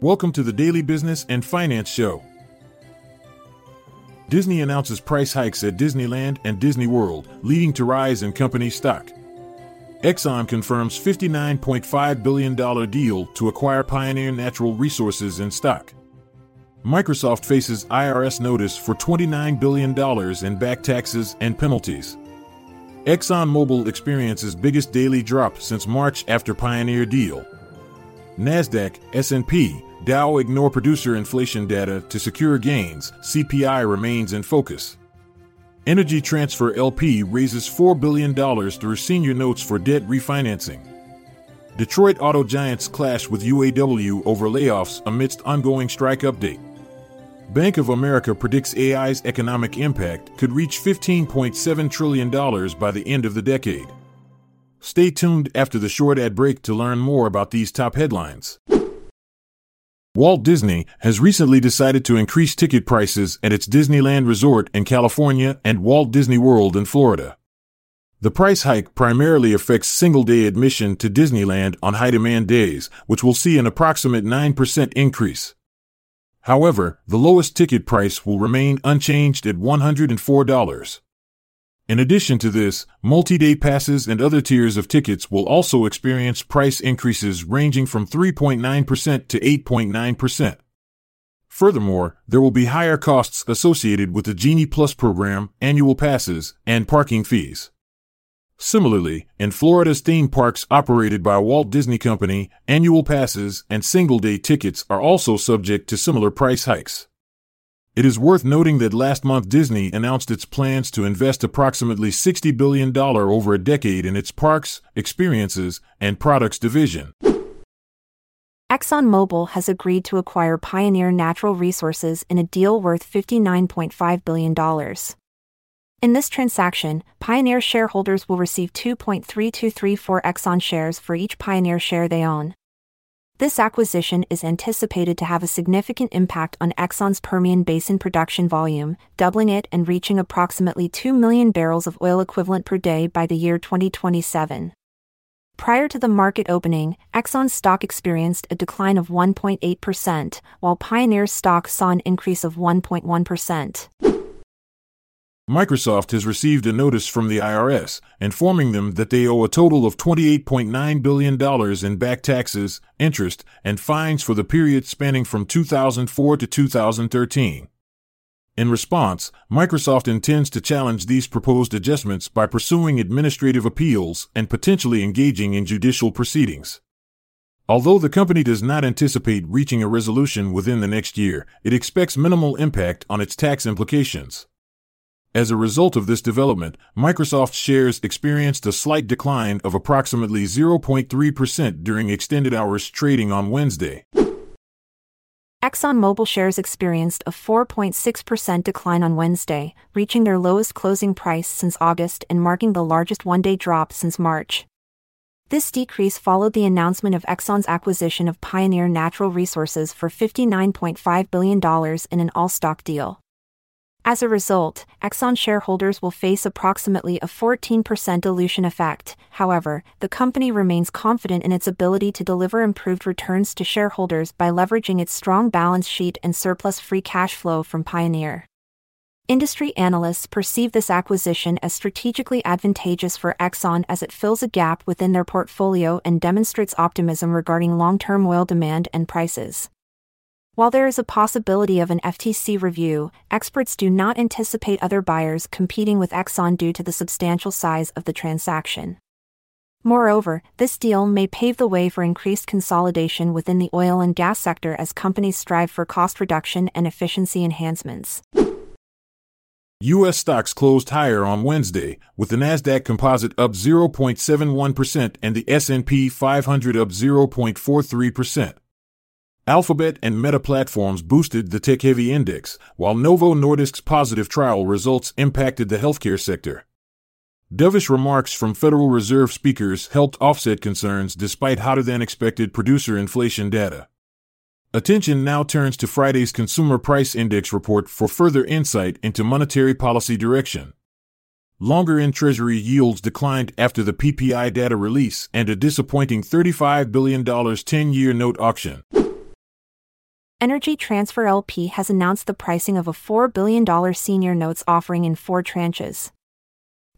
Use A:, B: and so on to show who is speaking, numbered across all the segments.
A: Welcome to the Daily Business and Finance Show. Disney announces price hikes at Disneyland and Disney World, leading to rise in company stock. Exxon confirms $59.5 billion deal to acquire Pioneer Natural Resources in stock. Microsoft faces IRS notice for $29 billion in back taxes and penalties. ExxonMobil experiences biggest daily drop since March after Pioneer deal. Nasdaq, S&P, Dow ignore producer inflation data to secure gains. CPI remains in focus. Energy Transfer LP raises $4 billion through senior notes for debt refinancing. Detroit auto giants clash with UAW over layoffs amidst ongoing strike update. Bank of America predicts AI's economic impact could reach $15.7 trillion by the end of the decade. Stay tuned after the short ad break to learn more about these top headlines. Walt Disney has recently decided to increase ticket prices at its Disneyland Resort in California and Walt Disney World in Florida. The price hike primarily affects single day admission to Disneyland on high demand days, which will see an approximate 9% increase. However, the lowest ticket price will remain unchanged at $104. In addition to this, multi day passes and other tiers of tickets will also experience price increases ranging from 3.9% to 8.9%. Furthermore, there will be higher costs associated with the Genie Plus program, annual passes, and parking fees. Similarly, in Florida's theme parks operated by Walt Disney Company, annual passes and single day tickets are also subject to similar price hikes. It is worth noting that last month Disney announced its plans to invest approximately $60 billion over a decade in its parks, experiences, and products division.
B: ExxonMobil has agreed to acquire Pioneer Natural Resources in a deal worth $59.5 billion. In this transaction, Pioneer shareholders will receive 2.3234 Exxon shares for each Pioneer share they own. This acquisition is anticipated to have a significant impact on Exxon's Permian Basin production volume, doubling it and reaching approximately 2 million barrels of oil equivalent per day by the year 2027. Prior to the market opening, Exxon's stock experienced a decline of 1.8%, while Pioneer's stock saw an increase of 1.1%.
A: Microsoft has received a notice from the IRS informing them that they owe a total of $28.9 billion in back taxes, interest, and fines for the period spanning from 2004 to 2013. In response, Microsoft intends to challenge these proposed adjustments by pursuing administrative appeals and potentially engaging in judicial proceedings. Although the company does not anticipate reaching a resolution within the next year, it expects minimal impact on its tax implications. As a result of this development, Microsoft shares experienced a slight decline of approximately 0.3% during extended hours trading on Wednesday.
B: ExxonMobil shares experienced a 4.6% decline on Wednesday, reaching their lowest closing price since August and marking the largest one day drop since March. This decrease followed the announcement of Exxon's acquisition of Pioneer Natural Resources for $59.5 billion in an all stock deal. As a result, Exxon shareholders will face approximately a 14% dilution effect. However, the company remains confident in its ability to deliver improved returns to shareholders by leveraging its strong balance sheet and surplus free cash flow from Pioneer. Industry analysts perceive this acquisition as strategically advantageous for Exxon as it fills a gap within their portfolio and demonstrates optimism regarding long term oil demand and prices. While there is a possibility of an FTC review, experts do not anticipate other buyers competing with Exxon due to the substantial size of the transaction. Moreover, this deal may pave the way for increased consolidation within the oil and gas sector as companies strive for cost reduction and efficiency enhancements.
A: U.S. stocks closed higher on Wednesday, with the Nasdaq Composite up 0.71% and the S&P 500 up 0.43%. Alphabet and Meta platforms boosted the tech heavy index, while Novo Nordisk's positive trial results impacted the healthcare sector. Dovish remarks from Federal Reserve speakers helped offset concerns despite hotter than expected producer inflation data. Attention now turns to Friday's Consumer Price Index report for further insight into monetary policy direction. Longer end Treasury yields declined after the PPI data release and a disappointing $35 billion 10 year note auction.
B: Energy Transfer LP has announced the pricing of a $4 billion senior notes offering in four tranches.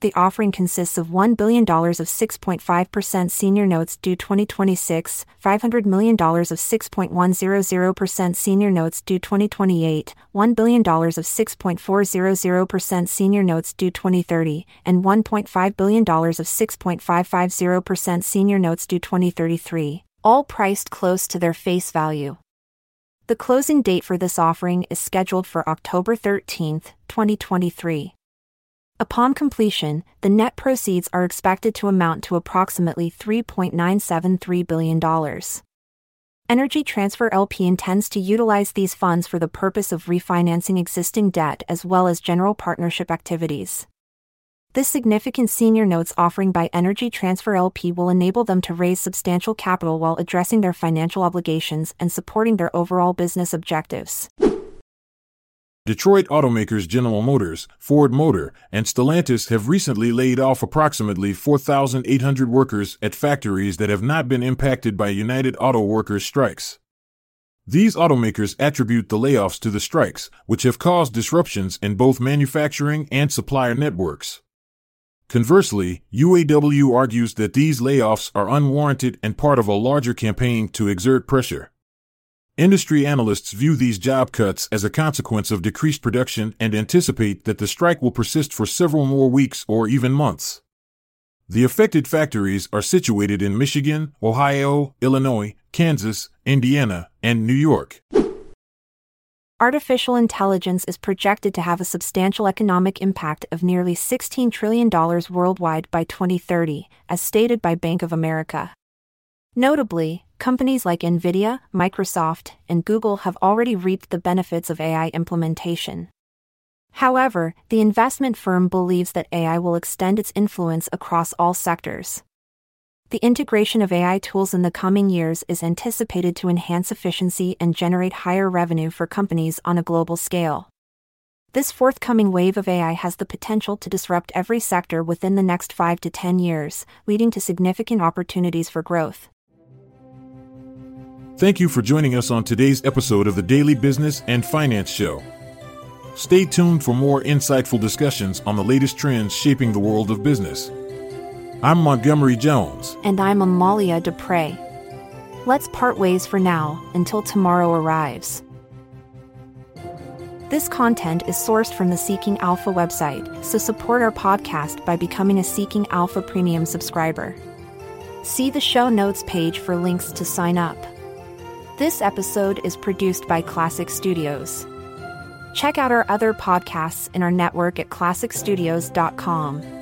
B: The offering consists of $1 billion of 6.5% senior notes due 2026, $500 million of 6.100% senior notes due 2028, $1 billion of 6.400% senior notes due 2030, and $1.5 billion of 6.550% senior notes due 2033, all priced close to their face value. The closing date for this offering is scheduled for October 13, 2023. Upon completion, the net proceeds are expected to amount to approximately $3.973 billion. Energy Transfer LP intends to utilize these funds for the purpose of refinancing existing debt as well as general partnership activities. This significant senior notes offering by Energy Transfer LP will enable them to raise substantial capital while addressing their financial obligations and supporting their overall business objectives.
A: Detroit automakers General Motors, Ford Motor, and Stellantis have recently laid off approximately 4,800 workers at factories that have not been impacted by United Auto Workers strikes. These automakers attribute the layoffs to the strikes, which have caused disruptions in both manufacturing and supplier networks. Conversely, UAW argues that these layoffs are unwarranted and part of a larger campaign to exert pressure. Industry analysts view these job cuts as a consequence of decreased production and anticipate that the strike will persist for several more weeks or even months. The affected factories are situated in Michigan, Ohio, Illinois, Kansas, Indiana, and New York
B: artificial intelligence is projected to have a substantial economic impact of nearly $16 trillion worldwide by 2030, as stated by Bank of America. Notably, companies like Nvidia, Microsoft, and Google have already reaped the benefits of AI implementation. However, the investment firm believes that AI will extend its influence across all sectors. The integration of AI tools in the coming years is anticipated to enhance efficiency and generate higher revenue for companies on a global scale. This forthcoming wave of AI has the potential to disrupt every sector within the next 5 to 10 years, leading to significant opportunities for growth.
A: Thank you for joining us on today's episode of the Daily Business and Finance Show. Stay tuned for more insightful discussions on the latest trends shaping the world of business. I'm Montgomery Jones.
B: And I'm Amalia Dupre. Let's part ways for now until tomorrow arrives. This content is sourced from the Seeking Alpha website, so support our podcast by becoming a Seeking Alpha Premium subscriber. See the show notes page for links to sign up. This episode is produced by Klassic Studios. Check out our other podcasts in our network at klassicstudios.com.